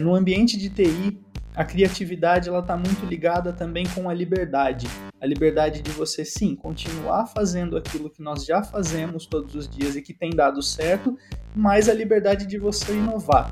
No ambiente de TI, a criatividade ela está muito ligada também com a liberdade. A liberdade de você, sim, continuar fazendo aquilo que nós já fazemos todos os dias e que tem dado certo, mas a liberdade de você inovar.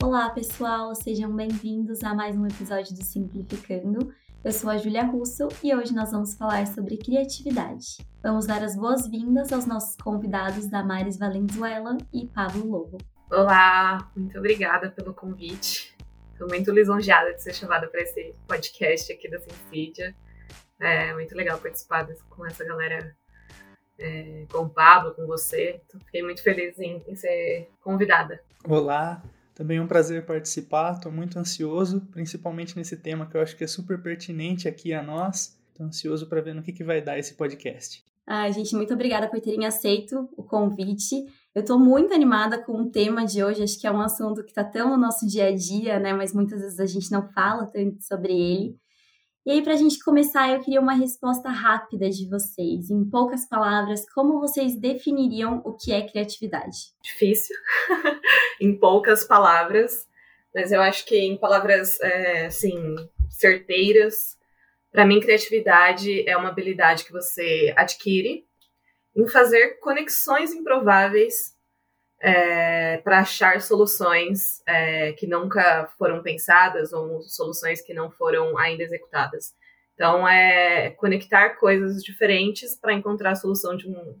Olá, pessoal, sejam bem-vindos a mais um episódio do Simplificando. Eu sou a Julia Russo e hoje nós vamos falar sobre criatividade. Vamos dar as boas-vindas aos nossos convidados Damares Valenzuela e Pablo Lobo. Olá, muito obrigada pelo convite. Estou muito lisonjeada de ser chamada para esse podcast aqui da Sensidia. É muito legal participar com essa galera, é, com o Pablo, com você. Fiquei muito feliz em, em ser convidada. Olá, também é um prazer participar. Estou muito ansioso, principalmente nesse tema que eu acho que é super pertinente aqui a nós. Estou ansioso para ver no que, que vai dar esse podcast. Ai, gente, muito obrigada por terem aceito o convite. Eu estou muito animada com o tema de hoje, acho que é um assunto que está tão no nosso dia a dia, né? Mas muitas vezes a gente não fala tanto sobre ele. E aí, para a gente começar, eu queria uma resposta rápida de vocês. Em poucas palavras, como vocês definiriam o que é criatividade? Difícil, em poucas palavras, mas eu acho que em palavras, é, assim, certeiras, para mim, criatividade é uma habilidade que você adquire em fazer conexões improváveis é, para achar soluções é, que nunca foram pensadas ou soluções que não foram ainda executadas. Então, é conectar coisas diferentes para encontrar a solução de um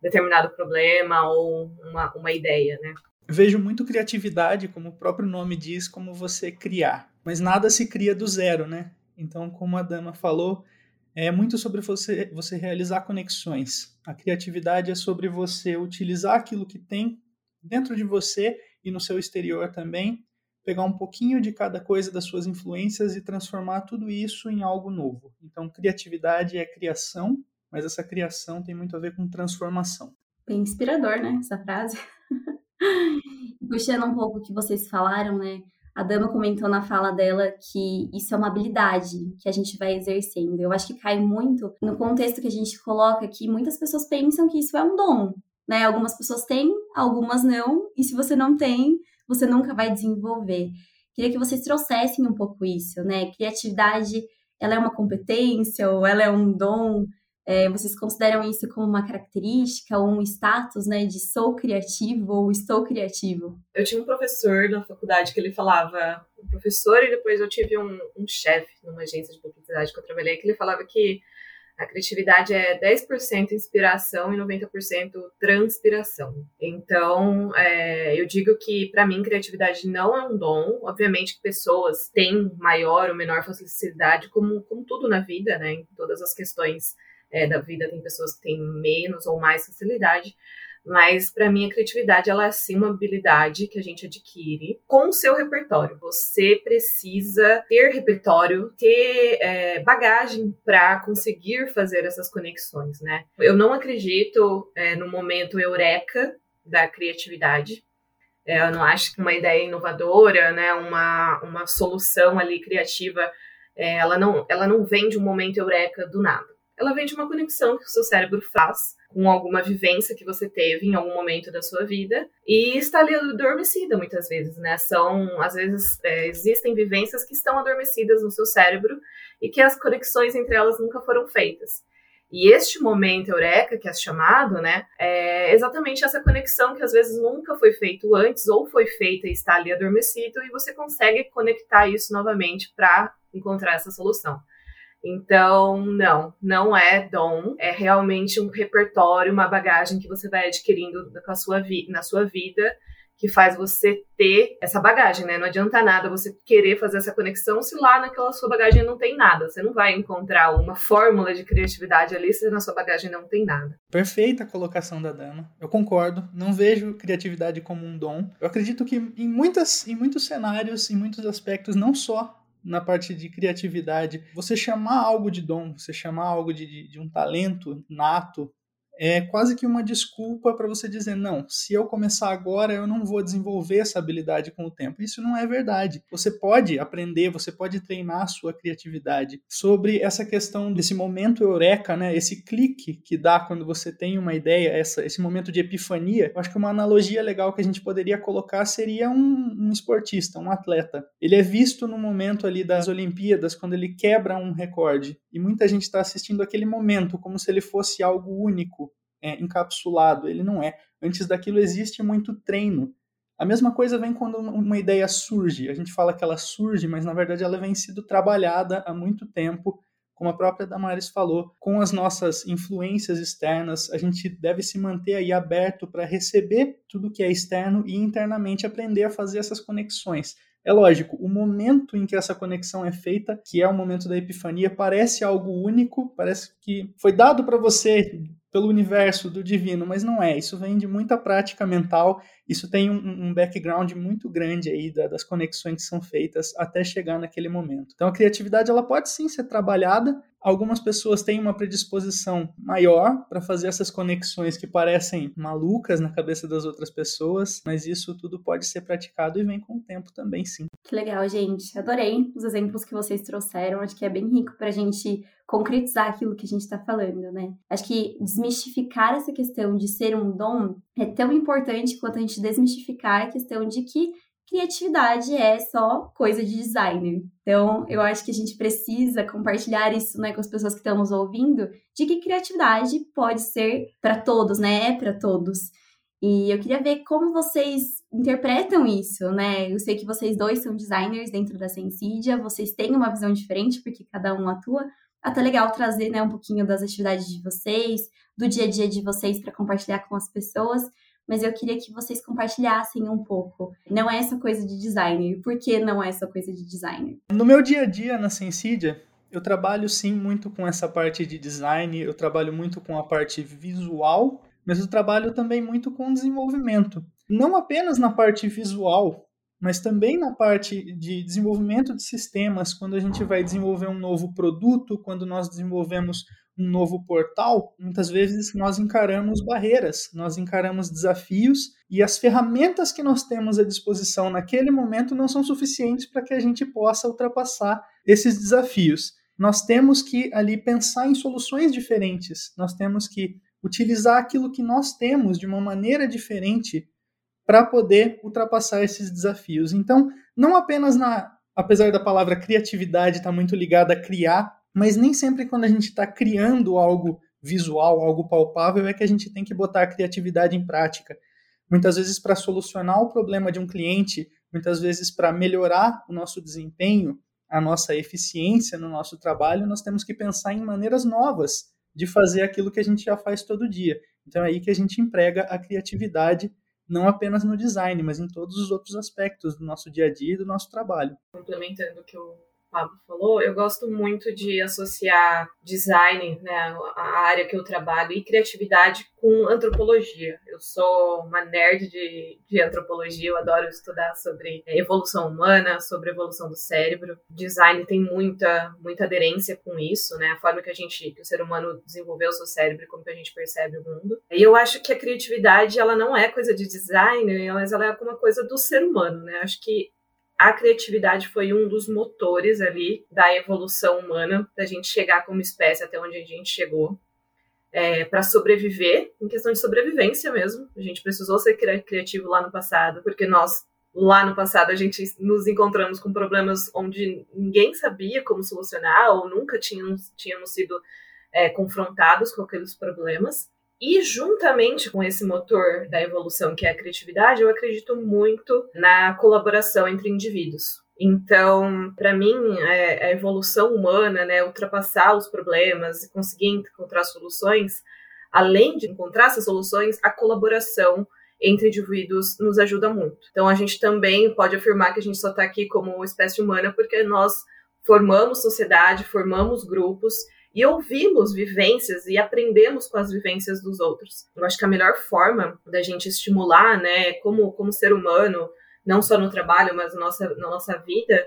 determinado problema ou uma, uma ideia, né? Vejo muito criatividade, como o próprio nome diz, como você criar. Mas nada se cria do zero, né? Então, como a Dama falou, é muito sobre você, você realizar conexões. A criatividade é sobre você utilizar aquilo que tem dentro de você e no seu exterior também, pegar um pouquinho de cada coisa das suas influências e transformar tudo isso em algo novo. Então, criatividade é criação, mas essa criação tem muito a ver com transformação. Bem inspirador, né, essa frase. Puxando um pouco o que vocês falaram, né, a Dama comentou na fala dela que isso é uma habilidade que a gente vai exercendo. Eu acho que cai muito no contexto que a gente coloca aqui. Muitas pessoas pensam que isso é um dom, né? Algumas pessoas têm, algumas não. E se você não tem, você nunca vai desenvolver. Queria que vocês trouxessem um pouco isso, né? Criatividade, ela é uma competência ou ela é um dom? É, vocês consideram isso como uma característica ou um status, né, de sou criativo ou estou criativo? Eu tinha um professor na faculdade que ele falava, um professor e depois eu tive um, um chefe numa agência de publicidade que eu trabalhei que ele falava que a criatividade é 10% inspiração e 90% transpiração. Então, é, eu digo que, para mim, criatividade não é um dom. Obviamente que pessoas têm maior ou menor facilidade, como, como tudo na vida, né? Em todas as questões é, da vida, tem pessoas que têm menos ou mais facilidade, mas para mim a criatividade ela é sim uma habilidade que a gente adquire com o seu repertório. Você precisa ter repertório, ter é, bagagem para conseguir fazer essas conexões, né? Eu não acredito é, no momento eureka da criatividade. É, eu não acho que uma ideia inovadora, né, uma, uma solução ali criativa, é, ela, não, ela não vem de um momento eureka do nada ela vem de uma conexão que o seu cérebro faz com alguma vivência que você teve em algum momento da sua vida e está ali adormecida muitas vezes, né? São, às vezes, é, existem vivências que estão adormecidas no seu cérebro e que as conexões entre elas nunca foram feitas. E este momento eureka, que é chamado, né, é exatamente essa conexão que às vezes nunca foi feito antes ou foi feita e está ali adormecido e você consegue conectar isso novamente para encontrar essa solução. Então, não, não é dom, é realmente um repertório, uma bagagem que você vai adquirindo com a sua na sua vida que faz você ter essa bagagem, né? Não adianta nada você querer fazer essa conexão se lá naquela sua bagagem não tem nada. Você não vai encontrar uma fórmula de criatividade ali se na sua bagagem não tem nada. Perfeita a colocação da dama. Eu concordo. Não vejo criatividade como um dom. Eu acredito que em muitas, em muitos cenários, em muitos aspectos, não só na parte de criatividade, você chamar algo de dom, você chamar algo de, de, de um talento nato, é quase que uma desculpa para você dizer: não, se eu começar agora, eu não vou desenvolver essa habilidade com o tempo. Isso não é verdade. Você pode aprender, você pode treinar a sua criatividade. Sobre essa questão desse momento eureka, né, esse clique que dá quando você tem uma ideia, essa, esse momento de epifania, eu acho que uma analogia legal que a gente poderia colocar seria um, um esportista, um atleta. Ele é visto no momento ali das Olimpíadas, quando ele quebra um recorde. E muita gente está assistindo aquele momento como se ele fosse algo único é, encapsulado, ele não é. Antes daquilo existe muito treino. A mesma coisa vem quando uma ideia surge. A gente fala que ela surge, mas na verdade ela vem sido trabalhada há muito tempo, como a própria Damares falou, com as nossas influências externas. A gente deve se manter aí aberto para receber tudo que é externo e internamente aprender a fazer essas conexões. É lógico, o momento em que essa conexão é feita, que é o momento da epifania, parece algo único, parece que foi dado para você pelo universo do divino, mas não é. Isso vem de muita prática mental, isso tem um, um background muito grande aí da, das conexões que são feitas até chegar naquele momento. Então a criatividade ela pode sim ser trabalhada. Algumas pessoas têm uma predisposição maior para fazer essas conexões que parecem malucas na cabeça das outras pessoas, mas isso tudo pode ser praticado e vem com o tempo também, sim. Que legal, gente. Adorei os exemplos que vocês trouxeram. Acho que é bem rico para a gente concretizar aquilo que a gente está falando, né? Acho que desmistificar essa questão de ser um dom é tão importante quanto a gente desmistificar a questão de que criatividade é só coisa de designer. Então, eu acho que a gente precisa compartilhar isso né, com as pessoas que estão nos ouvindo, de que criatividade pode ser para todos, né? É para todos. E eu queria ver como vocês interpretam isso, né? Eu sei que vocês dois são designers dentro da Sensidia, vocês têm uma visão diferente porque cada um atua, até legal trazer né, um pouquinho das atividades de vocês, do dia a dia de vocês para compartilhar com as pessoas. Mas eu queria que vocês compartilhassem um pouco. Não é essa coisa de designer. Por que não é essa coisa de designer? No meu dia a dia na Sensidia, eu trabalho sim muito com essa parte de design, eu trabalho muito com a parte visual, mas eu trabalho também muito com desenvolvimento. Não apenas na parte visual, mas também na parte de desenvolvimento de sistemas, quando a gente vai desenvolver um novo produto, quando nós desenvolvemos um novo portal, muitas vezes nós encaramos barreiras, nós encaramos desafios e as ferramentas que nós temos à disposição naquele momento não são suficientes para que a gente possa ultrapassar esses desafios. Nós temos que ali pensar em soluções diferentes, nós temos que utilizar aquilo que nós temos de uma maneira diferente para poder ultrapassar esses desafios. Então, não apenas na, apesar da palavra criatividade estar tá muito ligada a criar, mas nem sempre quando a gente está criando algo visual, algo palpável, é que a gente tem que botar a criatividade em prática. Muitas vezes para solucionar o problema de um cliente, muitas vezes para melhorar o nosso desempenho, a nossa eficiência no nosso trabalho, nós temos que pensar em maneiras novas de fazer aquilo que a gente já faz todo dia. Então é aí que a gente emprega a criatividade não apenas no design, mas em todos os outros aspectos do nosso dia a dia e do nosso trabalho. Complementando o que o Pablo falou, eu gosto muito de associar design, né, a área que eu trabalho, e criatividade com antropologia. Eu sou uma nerd de, de antropologia, eu adoro estudar sobre evolução humana, sobre evolução do cérebro. Design tem muita, muita aderência com isso, né, a forma que a gente, que o ser humano desenvolveu o seu cérebro, como que a gente percebe o mundo. E eu acho que a criatividade, ela não é coisa de design, mas ela é alguma coisa do ser humano, né, acho que a criatividade foi um dos motores ali da evolução humana, da gente chegar como espécie até onde a gente chegou. É, para sobreviver, em questão de sobrevivência mesmo. A gente precisou ser criativo lá no passado, porque nós, lá no passado, a gente nos encontramos com problemas onde ninguém sabia como solucionar, ou nunca tínhamos, tínhamos sido é, confrontados com aqueles problemas. E juntamente com esse motor da evolução, que é a criatividade, eu acredito muito na colaboração entre indivíduos. Então, para mim, é, a evolução humana, né, ultrapassar os problemas e conseguir encontrar soluções, além de encontrar essas soluções, a colaboração entre indivíduos nos ajuda muito. Então, a gente também pode afirmar que a gente só está aqui como espécie humana porque nós formamos sociedade, formamos grupos e ouvimos vivências e aprendemos com as vivências dos outros. Eu acho que a melhor forma da gente estimular, né, como, como ser humano, não só no trabalho, mas na nossa, na nossa vida,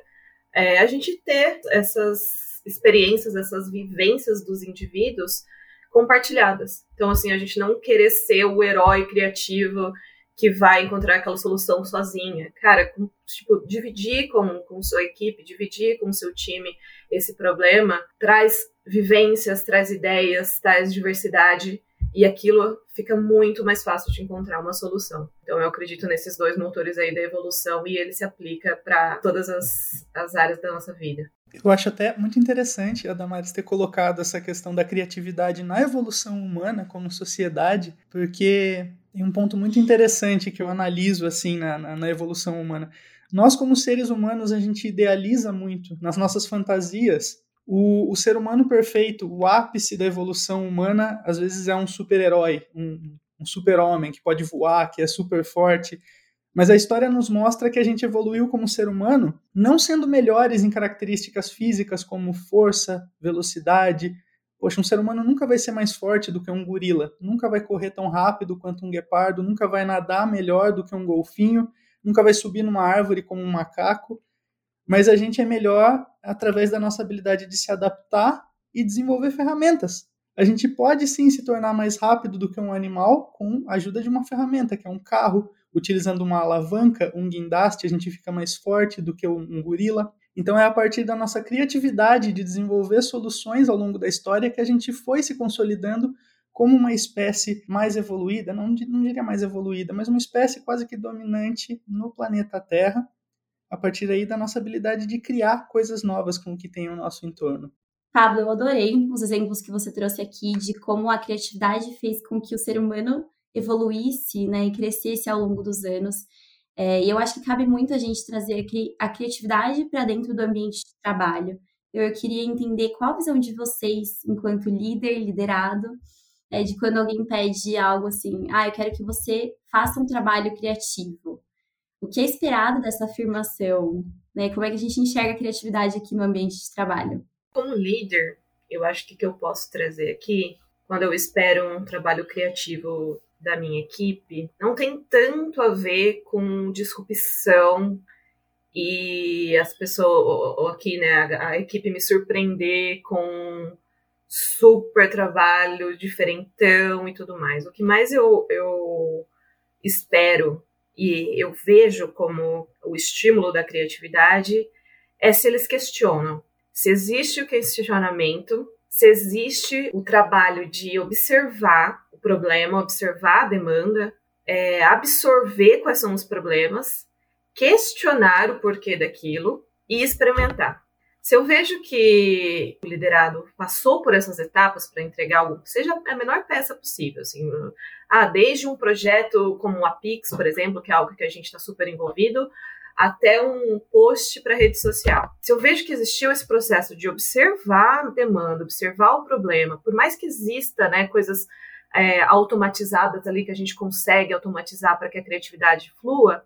é a gente ter essas experiências, essas vivências dos indivíduos compartilhadas. Então, assim, a gente não querer ser o herói criativo que vai encontrar aquela solução sozinha. Cara, com, tipo, dividir com, com sua equipe, dividir com seu time esse problema, traz vivências, traz ideias, traz diversidade e aquilo fica muito mais fácil de encontrar uma solução. Então eu acredito nesses dois motores aí da evolução e ele se aplica para todas as, as áreas da nossa vida. Eu acho até muito interessante a Damares ter colocado essa questão da criatividade na evolução humana como sociedade, porque tem um ponto muito interessante que eu analiso assim na, na, na evolução humana. Nós, como seres humanos, a gente idealiza muito nas nossas fantasias o, o ser humano perfeito, o ápice da evolução humana, às vezes é um super-herói, um, um super-homem que pode voar, que é super forte. Mas a história nos mostra que a gente evoluiu como ser humano, não sendo melhores em características físicas como força, velocidade. Poxa, um ser humano nunca vai ser mais forte do que um gorila, nunca vai correr tão rápido quanto um guepardo, nunca vai nadar melhor do que um golfinho, nunca vai subir numa árvore como um macaco mas a gente é melhor através da nossa habilidade de se adaptar e desenvolver ferramentas. A gente pode sim se tornar mais rápido do que um animal com a ajuda de uma ferramenta, que é um carro. Utilizando uma alavanca, um guindaste, a gente fica mais forte do que um gorila. Então é a partir da nossa criatividade de desenvolver soluções ao longo da história que a gente foi se consolidando como uma espécie mais evoluída, não, não diria mais evoluída, mas uma espécie quase que dominante no planeta Terra, a partir aí da nossa habilidade de criar coisas novas com o que tem ao nosso entorno. Pablo, eu adorei os exemplos que você trouxe aqui de como a criatividade fez com que o ser humano evoluísse né, e crescesse ao longo dos anos. É, e eu acho que cabe muito a gente trazer a criatividade para dentro do ambiente de trabalho. Eu queria entender qual a visão de vocês, enquanto líder, liderado, é, de quando alguém pede algo assim, ah, eu quero que você faça um trabalho criativo o que é esperado dessa afirmação? Né? Como é que a gente enxerga a criatividade aqui no ambiente de trabalho? Como líder, eu acho que que eu posso trazer aqui, quando eu espero um trabalho criativo da minha equipe, não tem tanto a ver com disrupção e as pessoas, ou aqui, né, a, a equipe me surpreender com super trabalho diferentão e tudo mais. O que mais eu, eu espero e eu vejo como o estímulo da criatividade é se eles questionam. Se existe o questionamento, se existe o trabalho de observar o problema, observar a demanda, é, absorver quais são os problemas, questionar o porquê daquilo e experimentar. Se eu vejo que o liderado passou por essas etapas para entregar algo seja a menor peça possível, assim, ah, desde um projeto como a Pix, por exemplo, que é algo que a gente está super envolvido, até um post para rede social. Se eu vejo que existiu esse processo de observar a demanda, observar o problema, por mais que exista né, coisas é, automatizadas ali que a gente consegue automatizar para que a criatividade flua,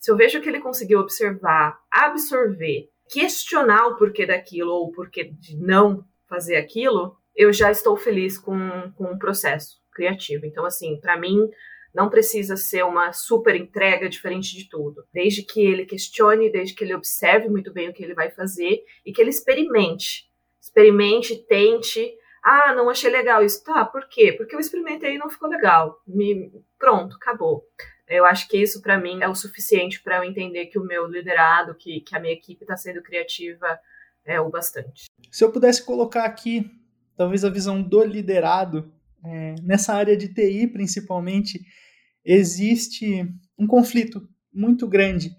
se eu vejo que ele conseguiu observar, absorver questionar o porquê daquilo ou o porquê de não fazer aquilo, eu já estou feliz com, com o processo criativo. Então, assim, para mim, não precisa ser uma super entrega diferente de tudo. Desde que ele questione, desde que ele observe muito bem o que ele vai fazer e que ele experimente. Experimente, tente. Ah, não achei legal isso. Tá, por quê? Porque eu experimentei e não ficou legal. Me... Pronto, acabou. Eu acho que isso para mim é o suficiente para eu entender que o meu liderado, que, que a minha equipe está sendo criativa é o bastante. Se eu pudesse colocar aqui, talvez a visão do liderado, é, nessa área de TI principalmente, existe um conflito muito grande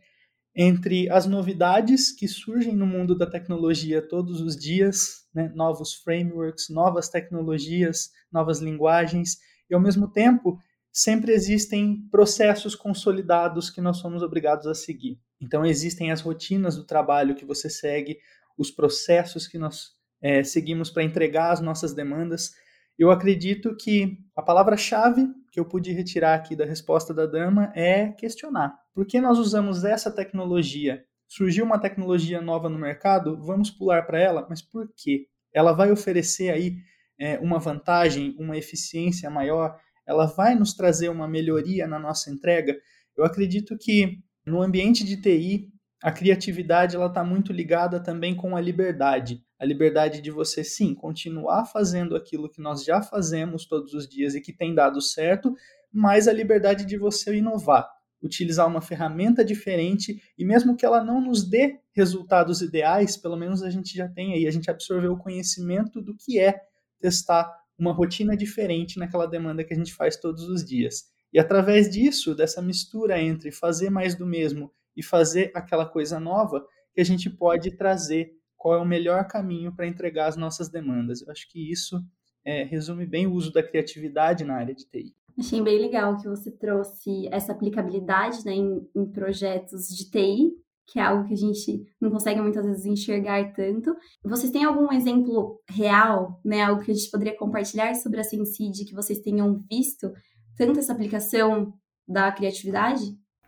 entre as novidades que surgem no mundo da tecnologia todos os dias, né, novos frameworks, novas tecnologias, novas linguagens, e ao mesmo tempo sempre existem processos consolidados que nós somos obrigados a seguir. Então, existem as rotinas do trabalho que você segue, os processos que nós é, seguimos para entregar as nossas demandas. Eu acredito que a palavra-chave que eu pude retirar aqui da resposta da dama é questionar. Por que nós usamos essa tecnologia? Surgiu uma tecnologia nova no mercado, vamos pular para ela, mas por quê? Ela vai oferecer aí é, uma vantagem, uma eficiência maior, ela vai nos trazer uma melhoria na nossa entrega, eu acredito que no ambiente de TI a criatividade ela está muito ligada também com a liberdade. A liberdade de você, sim, continuar fazendo aquilo que nós já fazemos todos os dias e que tem dado certo, mas a liberdade de você inovar, utilizar uma ferramenta diferente e mesmo que ela não nos dê resultados ideais, pelo menos a gente já tem aí, a gente absorveu o conhecimento do que é testar uma rotina diferente naquela demanda que a gente faz todos os dias. E através disso, dessa mistura entre fazer mais do mesmo e fazer aquela coisa nova, que a gente pode trazer qual é o melhor caminho para entregar as nossas demandas. Eu acho que isso é, resume bem o uso da criatividade na área de TI. Achei bem legal que você trouxe essa aplicabilidade né, em, em, projetos de TI, que é algo que a gente não consegue muitas vezes enxergar tanto. Vocês têm algum exemplo real, né, algo que a gente poderia compartilhar sobre a Sensid que vocês tenham visto tanto essa aplicação da criatividade?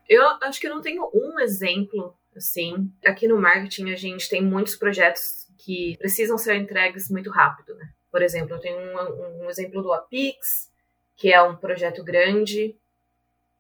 Eu acho que eu não tenho um exemplo assim. Aqui no marketing a gente tem muitos projetos que precisam ser entregues muito rápido, né? Por exemplo, eu tenho um, um exemplo do Apix, que é um projeto grande,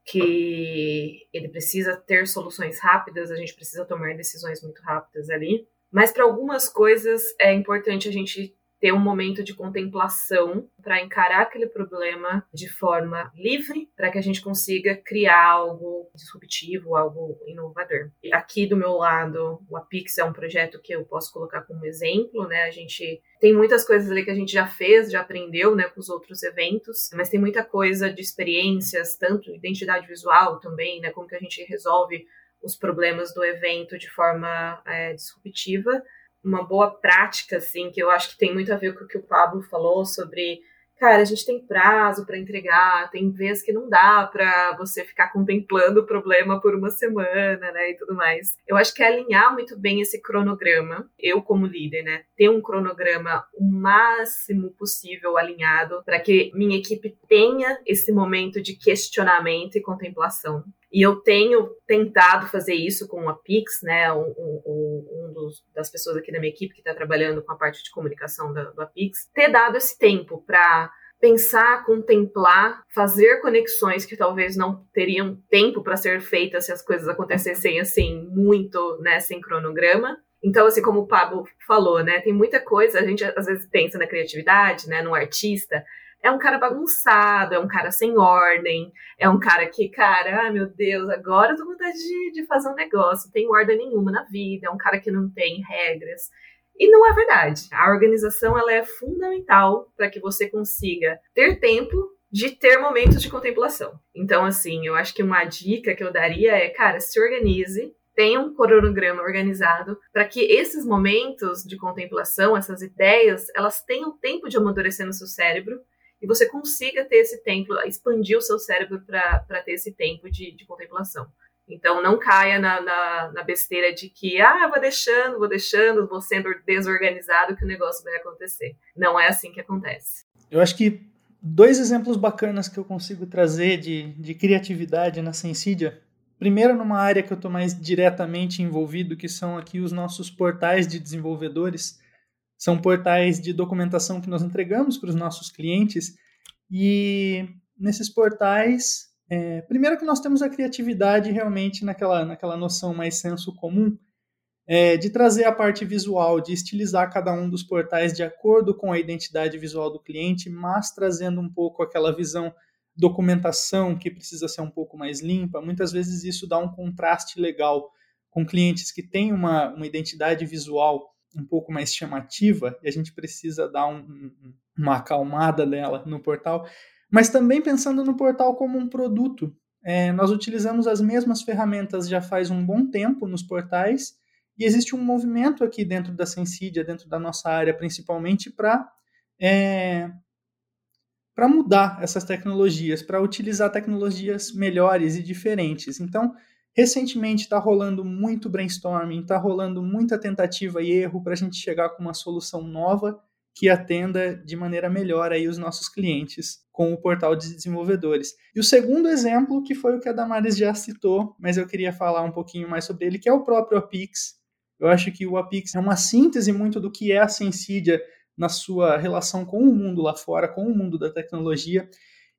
que ele precisa ter soluções rápidas, a gente precisa tomar decisões muito rápidas ali. Mas para algumas coisas é importante a gente ter um momento de contemplação para encarar aquele problema de forma livre, para que a gente consiga criar algo disruptivo, algo inovador. E aqui do meu lado, o Apix é um projeto que eu posso colocar como exemplo, né? A gente tem muitas coisas ali que a gente já fez, já aprendeu, né, com os outros eventos, mas tem muita coisa de experiências, tanto identidade visual também, né, como que a gente resolve os problemas do evento de forma é, disruptiva uma boa prática, assim, que eu acho que tem muito a ver com o que o Pablo falou sobre, cara, a gente tem prazo para entregar, tem vezes que não dá para você ficar contemplando o problema por uma semana, né, e tudo mais. Eu acho que é alinhar muito bem esse cronograma, eu como líder, né, ter um cronograma o máximo possível alinhado para que minha equipe tenha esse momento de questionamento e contemplação. E eu tenho tentado fazer isso com a Pix, né? Um, um, um dos, das pessoas aqui da minha equipe que está trabalhando com a parte de comunicação da, da Pix, ter dado esse tempo para pensar, contemplar, fazer conexões que talvez não teriam tempo para ser feitas se as coisas acontecessem assim muito, né, sem cronograma. Então, assim como o Pablo falou, né, tem muita coisa, a gente às vezes pensa na criatividade, né, no artista, é um cara bagunçado, é um cara sem ordem, é um cara que, cara, ah, meu Deus, agora eu tô com vontade de, de fazer um negócio, não tem ordem nenhuma na vida, é um cara que não tem regras. E não é verdade. A organização ela é fundamental para que você consiga ter tempo de ter momentos de contemplação. Então, assim, eu acho que uma dica que eu daria é, cara, se organize, tenha um cronograma organizado para que esses momentos de contemplação, essas ideias, elas tenham tempo de amadurecer no seu cérebro e você consiga ter esse tempo, expandir o seu cérebro para ter esse tempo de, de contemplação. Então, não caia na, na, na, besteira de que, ah, vou deixando, vou deixando, vou sendo desorganizado que o negócio vai acontecer. Não é assim que acontece. Eu acho que dois exemplos bacanas que eu consigo trazer de, de criatividade na Sensidia. Primeiro, numa área que eu estou mais diretamente envolvido, que são aqui os nossos portais de desenvolvedores. São portais de documentação que nós entregamos para os nossos clientes e nesses portais, é, primeiro que nós temos a criatividade realmente naquela, naquela noção mais senso comum é, de trazer a parte visual, de estilizar cada um dos portais de acordo com a identidade visual do cliente, mas trazendo um pouco aquela visão documentação que precisa ser um pouco mais limpa. Muitas vezes isso dá um contraste legal com clientes que têm uma, uma identidade visual um pouco mais chamativa e a gente precisa dar um, uma acalmada nela no portal, mas também pensando no portal como um produto. É, nós utilizamos as mesmas ferramentas já faz um bom tempo nos portais e existe um movimento aqui dentro da Sensidia, dentro da nossa área, principalmente para é, para mudar essas tecnologias, para utilizar tecnologias melhores e diferentes. Então, Recentemente está rolando muito brainstorming, está rolando muita tentativa e erro para a gente chegar com uma solução nova que atenda de maneira melhor aí os nossos clientes com o portal de desenvolvedores. E o segundo exemplo, que foi o que a Damares já citou, mas eu queria falar um pouquinho mais sobre ele, que é o próprio Apix. Eu acho que o Apix é uma síntese muito do que é a Sensidia na sua relação com o mundo lá fora, com o mundo da tecnologia,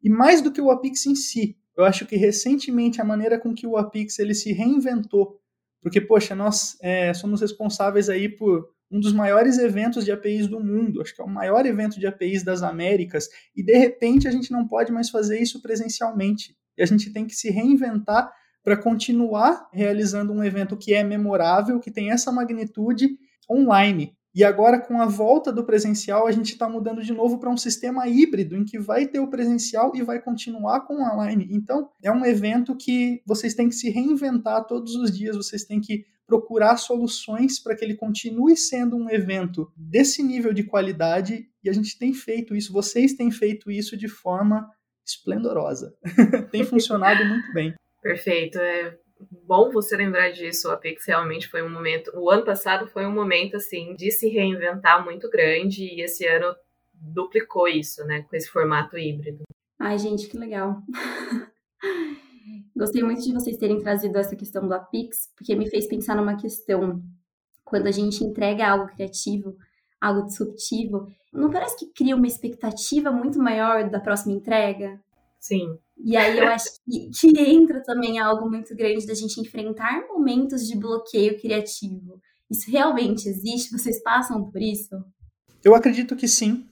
e mais do que o Apix em si, eu acho que recentemente a maneira com que o Apix ele se reinventou Porque, poxa, nós é, somos responsáveis aí por um dos maiores eventos de APIs do mundo, acho que é o maior evento de APIs das Américas, e de repente a gente não pode mais fazer isso presencialmente. E a gente tem que se reinventar para continuar realizando um evento que é memorável, que tem essa magnitude online. E agora, com a volta do presencial, a gente está mudando de novo para um sistema híbrido, em que vai ter o presencial e vai continuar com o online. Então, é um evento que vocês têm que se reinventar todos os dias, vocês têm que procurar soluções para que ele continue sendo um evento desse nível de qualidade, e a gente tem feito isso, vocês têm feito isso de forma esplendorosa. tem funcionado muito bem. Perfeito. É bom você lembrar disso. A Pix realmente foi um momento. O ano passado foi um momento assim de se reinventar muito grande e esse ano duplicou isso, né, com esse formato híbrido. Ai, gente, que legal. Gostei muito de vocês terem trazido essa questão do Apix, porque me fez pensar numa questão. Quando a gente entrega algo criativo, algo disruptivo, não parece que cria uma expectativa muito maior da próxima entrega? Sim. E aí eu acho que, que entra também algo muito grande da gente enfrentar momentos de bloqueio criativo. Isso realmente existe? Vocês passam por isso? Eu acredito que sim.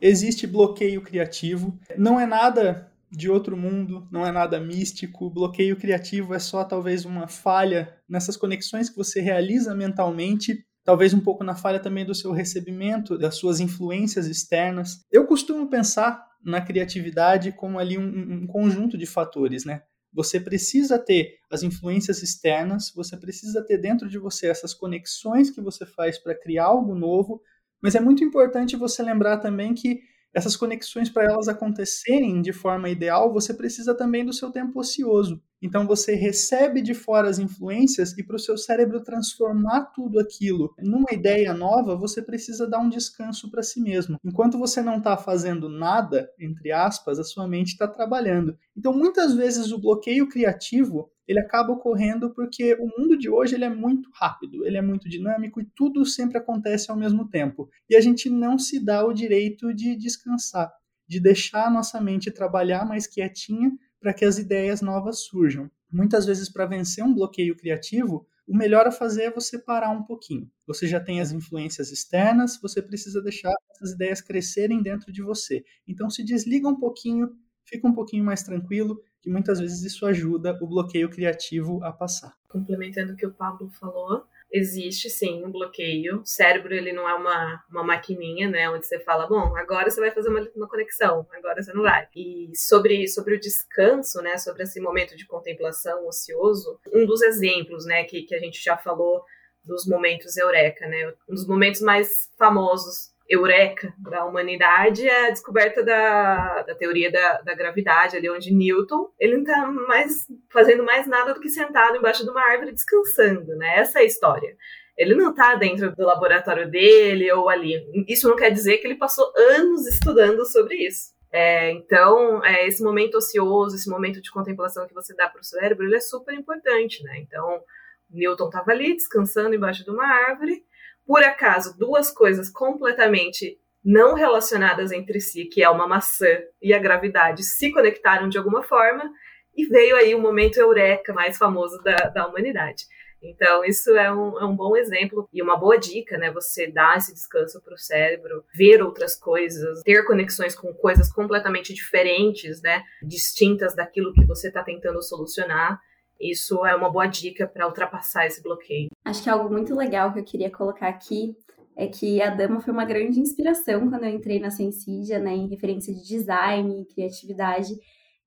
Existe bloqueio criativo. Não é nada de outro mundo, não é nada místico. Bloqueio criativo é só talvez uma falha nessas conexões que você realiza mentalmente talvez um pouco na falha também do seu recebimento, das suas influências externas. Eu costumo pensar na criatividade como ali um, um conjunto de fatores, né? Você precisa ter as influências externas, você precisa ter dentro de você essas conexões que você faz para criar algo novo, mas é muito importante você lembrar também que essas conexões, para elas acontecerem de forma ideal, você precisa também do seu tempo ocioso. Então você recebe de fora as influências e para o seu cérebro transformar tudo aquilo numa ideia nova, você precisa dar um descanso para si mesmo. Enquanto você não está fazendo nada, entre aspas, a sua mente está trabalhando. Então muitas vezes o bloqueio criativo ele acaba ocorrendo porque o mundo de hoje ele é muito rápido, ele é muito dinâmico e tudo sempre acontece ao mesmo tempo. E a gente não se dá o direito de descansar, de deixar a nossa mente trabalhar mais quietinha para que as ideias novas surjam. Muitas vezes, para vencer um bloqueio criativo, o melhor a fazer é você parar um pouquinho. Você já tem as influências externas, você precisa deixar essas ideias crescerem dentro de você. Então, se desliga um pouquinho, fica um pouquinho mais tranquilo que muitas vezes isso ajuda o bloqueio criativo a passar. Complementando o que o Pablo falou, existe sim um bloqueio. O cérebro ele não é uma, uma maquininha, né, onde você fala, bom, agora você vai fazer uma, uma conexão, agora você não vai. E sobre, sobre o descanso, né, sobre esse momento de contemplação ocioso, um dos exemplos, né, que, que a gente já falou dos momentos eureka, né, um dos momentos mais famosos eureka da humanidade é a descoberta da, da teoria da, da, gravidade, ali onde Newton, ele não está mais fazendo mais nada do que sentado embaixo de uma árvore descansando, né? Essa é a história. Ele não está dentro do laboratório dele ou ali. Isso não quer dizer que ele passou anos estudando sobre isso. É, então, é, esse momento ocioso, esse momento de contemplação que você dá para o cérebro, ele é super importante, né? Então, Newton estava ali descansando embaixo de uma árvore por acaso, duas coisas completamente não relacionadas entre si, que é uma maçã e a gravidade, se conectaram de alguma forma e veio aí o momento eureka mais famoso da, da humanidade. Então, isso é um, é um bom exemplo e uma boa dica, né? Você dar esse descanso para o cérebro, ver outras coisas, ter conexões com coisas completamente diferentes, né? Distintas daquilo que você está tentando solucionar. Isso é uma boa dica para ultrapassar esse bloqueio. Acho que algo muito legal que eu queria colocar aqui é que a Dama foi uma grande inspiração quando eu entrei na Sensidia, né, em referência de design e criatividade.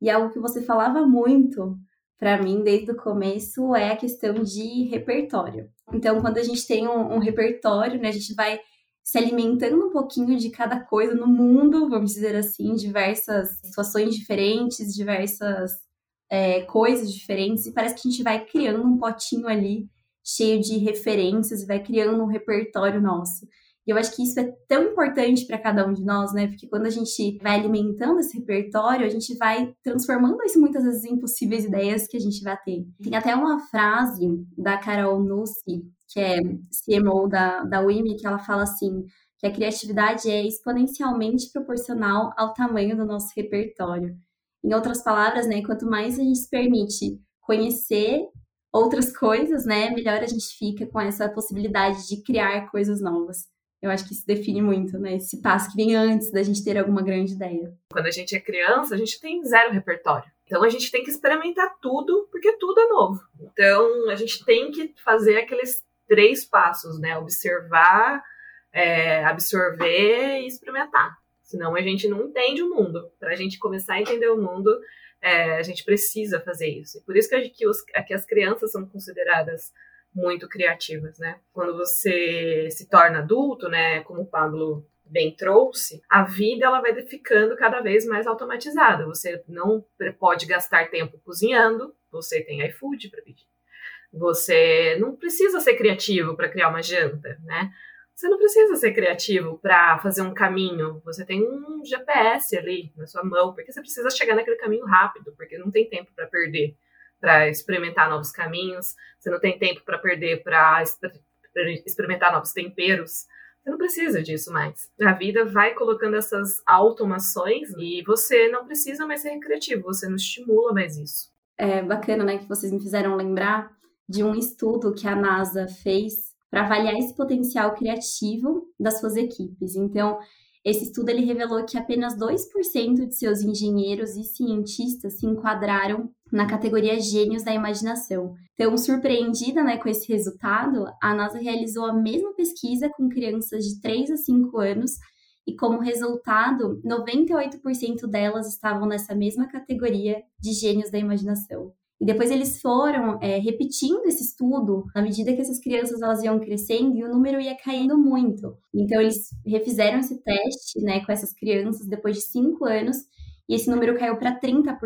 E algo que você falava muito para mim desde o começo é a questão de repertório. Então, quando a gente tem um, um repertório, né, a gente vai se alimentando um pouquinho de cada coisa no mundo, vamos dizer assim, diversas situações diferentes, diversas é, coisas diferentes, e parece que a gente vai criando um potinho ali cheio de referências e vai criando um repertório nosso. E eu acho que isso é tão importante para cada um de nós, né? Porque quando a gente vai alimentando esse repertório, a gente vai transformando isso muitas vezes em possíveis ideias que a gente vai ter. Tem até uma frase da Carol Nussi, que é CMO da, da WIMI, que ela fala assim, que a criatividade é exponencialmente proporcional ao tamanho do nosso repertório. Em outras palavras, né, quanto mais a gente se permite conhecer outras coisas, né, melhor a gente fica com essa possibilidade de criar coisas novas. Eu acho que isso define muito, né? Esse passo que vem antes da gente ter alguma grande ideia. Quando a gente é criança, a gente tem zero repertório. Então a gente tem que experimentar tudo, porque tudo é novo. Então a gente tem que fazer aqueles três passos, né? Observar, é, absorver e experimentar. Senão a gente não entende o mundo. Para a gente começar a entender o mundo, é, a gente precisa fazer isso. E por isso que, que, os, que as crianças são consideradas muito criativas, né? Quando você se torna adulto, né, como o Pablo bem trouxe, a vida ela vai ficando cada vez mais automatizada. Você não pode gastar tempo cozinhando, você tem iFood para pedir. Você não precisa ser criativo para criar uma janta, né? Você não precisa ser criativo para fazer um caminho. Você tem um GPS ali na sua mão, porque você precisa chegar naquele caminho rápido, porque não tem tempo para perder para experimentar novos caminhos, você não tem tempo para perder para experimentar novos temperos. Você não precisa disso mais. A vida vai colocando essas automações e você não precisa mais ser criativo, você não estimula mais isso. É bacana, né, que vocês me fizeram lembrar de um estudo que a NASA fez para avaliar esse potencial criativo das suas equipes. Então, esse estudo ele revelou que apenas 2% de seus engenheiros e cientistas se enquadraram na categoria Gênios da Imaginação. Então, surpreendida né, com esse resultado, a NASA realizou a mesma pesquisa com crianças de 3 a 5 anos e, como resultado, 98% delas estavam nessa mesma categoria de Gênios da Imaginação. E depois eles foram é, repetindo esse estudo à medida que essas crianças elas iam crescendo e o número ia caindo muito. Então eles refizeram esse teste né, com essas crianças depois de cinco anos e esse número caiu para 30%.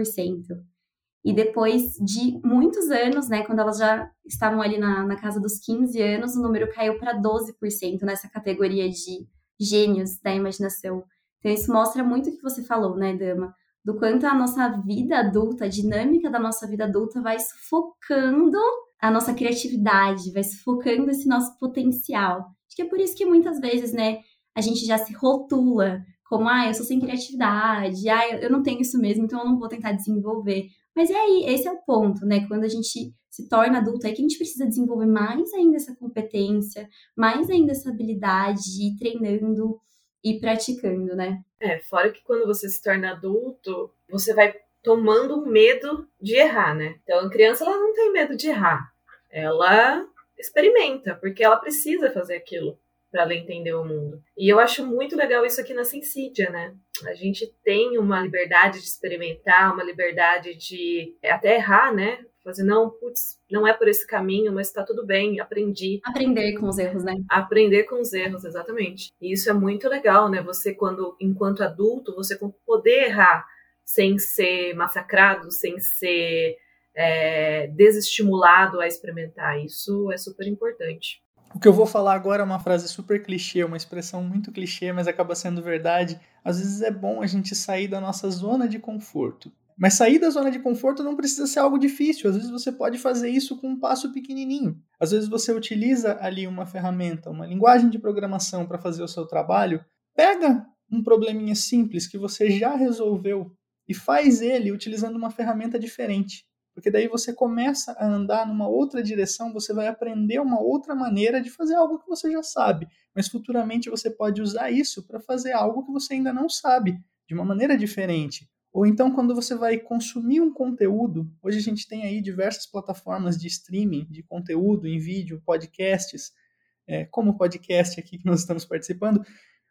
E depois de muitos anos, né, quando elas já estavam ali na, na casa dos 15 anos, o número caiu para 12% nessa categoria de gênios da imaginação. Então, isso mostra muito o que você falou, né, Dama? Do quanto a nossa vida adulta, a dinâmica da nossa vida adulta vai sufocando a nossa criatividade, vai sufocando esse nosso potencial. Acho que é por isso que muitas vezes, né, a gente já se rotula como, ah, eu sou sem criatividade, ah, eu não tenho isso mesmo, então eu não vou tentar desenvolver. Mas é aí, esse é o ponto, né? Quando a gente se torna adulto, é que a gente precisa desenvolver mais ainda essa competência, mais ainda essa habilidade, ir treinando e praticando, né? É, fora que quando você se torna adulto, você vai tomando medo de errar, né? Então, a criança, ela não tem medo de errar. Ela experimenta, porque ela precisa fazer aquilo para ela entender o mundo. E eu acho muito legal isso aqui na Sensídia, né? A gente tem uma liberdade de experimentar, uma liberdade de até errar, né? Fazer, não, putz, não é por esse caminho, mas tá tudo bem, aprendi. Aprender com os erros, né? Aprender com os erros, exatamente. E isso é muito legal, né? Você, quando, enquanto adulto, você poder errar sem ser massacrado, sem ser é, desestimulado a experimentar. Isso é super importante. O que eu vou falar agora é uma frase super clichê, uma expressão muito clichê, mas acaba sendo verdade. Às vezes é bom a gente sair da nossa zona de conforto. Mas sair da zona de conforto não precisa ser algo difícil. Às vezes você pode fazer isso com um passo pequenininho. Às vezes você utiliza ali uma ferramenta, uma linguagem de programação para fazer o seu trabalho. Pega um probleminha simples que você já resolveu e faz ele utilizando uma ferramenta diferente. Porque daí você começa a andar numa outra direção, você vai aprender uma outra maneira de fazer algo que você já sabe, mas futuramente você pode usar isso para fazer algo que você ainda não sabe, de uma maneira diferente. Ou então, quando você vai consumir um conteúdo, hoje a gente tem aí diversas plataformas de streaming de conteúdo em vídeo, podcasts, é, como o podcast aqui que nós estamos participando.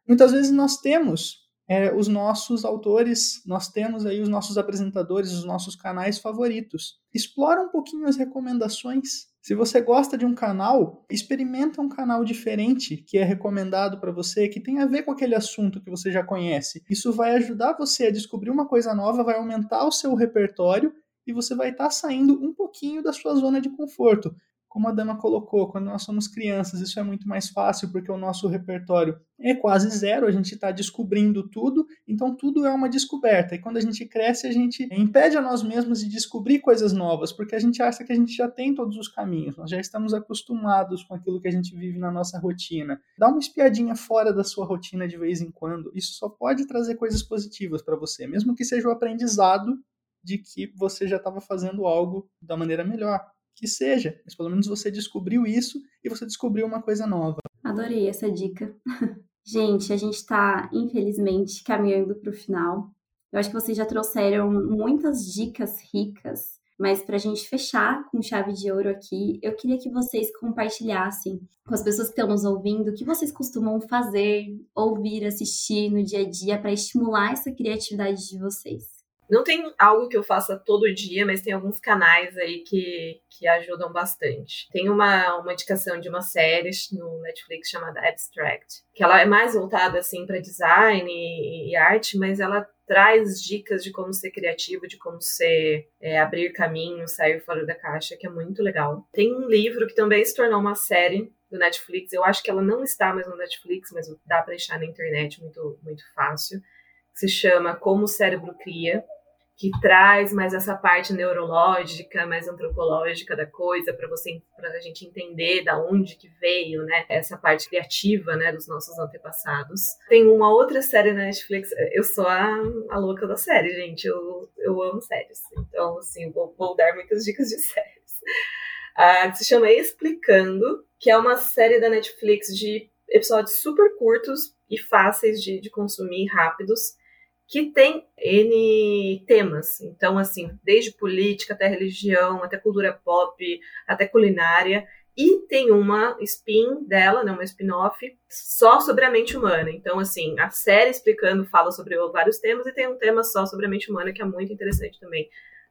Muitas vezes nós temos é, os nossos autores, nós temos aí os nossos apresentadores, os nossos canais favoritos. Explora um pouquinho as recomendações. Se você gosta de um canal, experimenta um canal diferente que é recomendado para você, que tem a ver com aquele assunto que você já conhece. Isso vai ajudar você a descobrir uma coisa nova, vai aumentar o seu repertório e você vai estar tá saindo um pouquinho da sua zona de conforto como a Dama colocou, quando nós somos crianças, isso é muito mais fácil porque o nosso repertório é quase zero, a gente está descobrindo tudo, então tudo é uma descoberta. E quando a gente cresce, a gente impede a nós mesmos de descobrir coisas novas, porque a gente acha que a gente já tem todos os caminhos, nós já estamos acostumados com aquilo que a gente vive na nossa rotina. Dá uma espiadinha fora da sua rotina de vez em quando, isso só pode trazer coisas positivas para você, mesmo que seja o aprendizado de que você já estava fazendo algo da maneira melhor que seja, mas pelo menos você descobriu isso e você descobriu uma coisa nova. Adorei essa dica. gente, a gente está, infelizmente, caminhando para o final. Eu acho que vocês já trouxeram muitas dicas ricas, mas para a gente fechar com chave de ouro aqui, eu queria que vocês compartilhassem com as pessoas que estão nos ouvindo o que vocês costumam fazer, ouvir, assistir no dia a dia para estimular essa criatividade de vocês. Não tem algo que eu faça todo dia, mas tem alguns canais aí que, que ajudam bastante. Tem uma, uma indicação de uma série no Netflix chamada Abstract, que ela é mais voltada assim para design e, e, arte, mas ela traz dicas de como ser criativo, de como ser é, abrir caminho, sair fora da caixa, que é muito legal. Tem um livro que também se tornou uma série do Netflix. Eu acho que ela não está mais no Netflix, mas dá para achar na internet muito muito fácil. Se chama Como o Cérebro Cria que traz mais essa parte neurológica, mais antropológica da coisa para você para a gente entender da onde que veio, né, essa parte criativa, né, dos nossos antepassados. Tem uma outra série na Netflix, eu sou a, a louca da série, gente, eu, eu amo séries. Então, assim, vou, vou dar muitas dicas de séries. Ah, se chama Explicando, que é uma série da Netflix de episódios super curtos e fáceis de, de consumir, rápidos, que tem N temas. Então, assim, desde política até religião, até cultura pop, até culinária. E tem uma spin dela, né, uma spin-off, só sobre a mente humana. Então, assim, a série explicando fala sobre vários temas e tem um tema só sobre a mente humana que é muito interessante também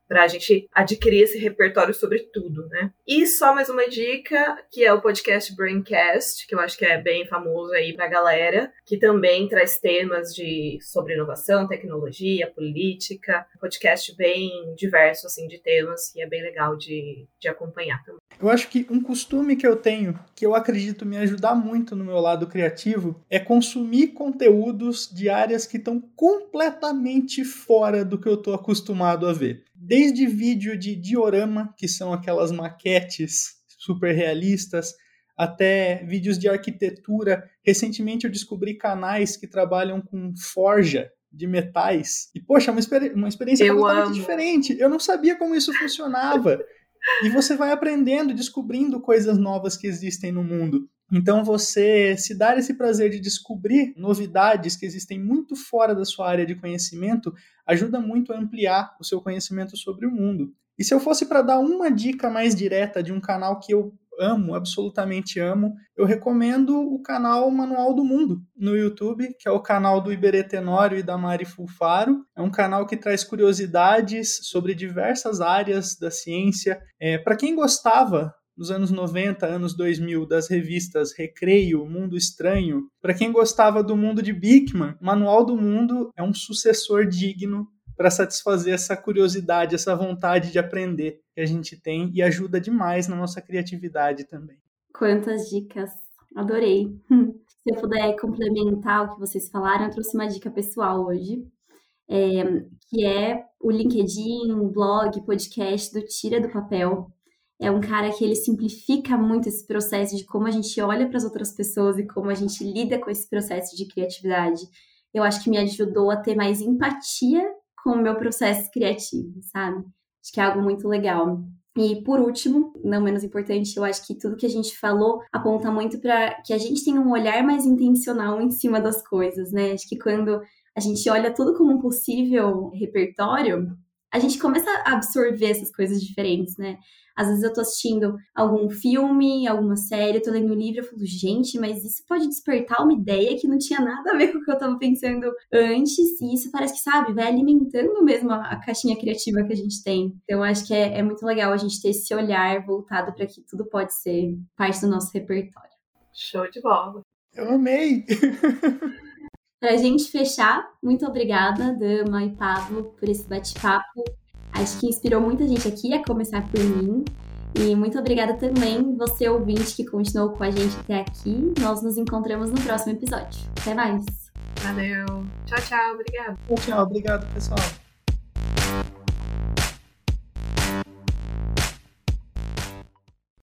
para a gente adquirir esse repertório sobre tudo, né? E só mais uma dica, que é o podcast Braincast, que eu acho que é bem famoso aí para a galera, que também traz temas de sobre inovação, tecnologia, política, podcast bem diverso assim de temas e é bem legal de, de acompanhar também. Eu acho que um costume que eu tenho, que eu acredito me ajudar muito no meu lado criativo, é consumir conteúdos de áreas que estão completamente fora do que eu estou acostumado a ver desde vídeo de diorama, que são aquelas maquetes super realistas, até vídeos de arquitetura. Recentemente eu descobri canais que trabalham com forja de metais. E, poxa, é uma, experi uma experiência eu completamente amo. diferente. Eu não sabia como isso funcionava. e você vai aprendendo, descobrindo coisas novas que existem no mundo. Então, você se dar esse prazer de descobrir novidades que existem muito fora da sua área de conhecimento ajuda muito a ampliar o seu conhecimento sobre o mundo. E se eu fosse para dar uma dica mais direta de um canal que eu amo, absolutamente amo, eu recomendo o canal Manual do Mundo no YouTube, que é o canal do Iberê Tenório e da Mari Fulfaro. É um canal que traz curiosidades sobre diversas áreas da ciência. É, para quem gostava nos anos 90, anos 2000, das revistas Recreio, Mundo Estranho. Para quem gostava do mundo de Bickman, Manual do Mundo é um sucessor digno para satisfazer essa curiosidade, essa vontade de aprender que a gente tem e ajuda demais na nossa criatividade também. Quantas dicas! Adorei! Se eu puder complementar o que vocês falaram, eu trouxe uma dica pessoal hoje, é, que é o LinkedIn, blog, podcast do Tira do Papel, é um cara que ele simplifica muito esse processo de como a gente olha para as outras pessoas e como a gente lida com esse processo de criatividade. Eu acho que me ajudou a ter mais empatia com o meu processo criativo, sabe? Acho que é algo muito legal. E por último, não menos importante, eu acho que tudo que a gente falou aponta muito para que a gente tenha um olhar mais intencional em cima das coisas, né? Acho que quando a gente olha tudo como um possível repertório, a gente começa a absorver essas coisas diferentes, né? Às vezes eu tô assistindo algum filme, alguma série, tô lendo um livro, eu falo, gente, mas isso pode despertar uma ideia que não tinha nada a ver com o que eu tava pensando antes, e isso parece que, sabe, vai alimentando mesmo a, a caixinha criativa que a gente tem. Então, acho que é, é muito legal a gente ter esse olhar voltado para que tudo pode ser parte do nosso repertório. Show de bola. Eu amei! Para a gente fechar, muito obrigada, Dama e Pablo, por esse bate-papo. Acho que inspirou muita gente aqui, a começar por mim. E muito obrigada também, você ouvinte que continuou com a gente até aqui. Nós nos encontramos no próximo episódio. Até mais. Valeu. Tchau, tchau. Obrigada. Tchau, tchau. Obrigado, pessoal.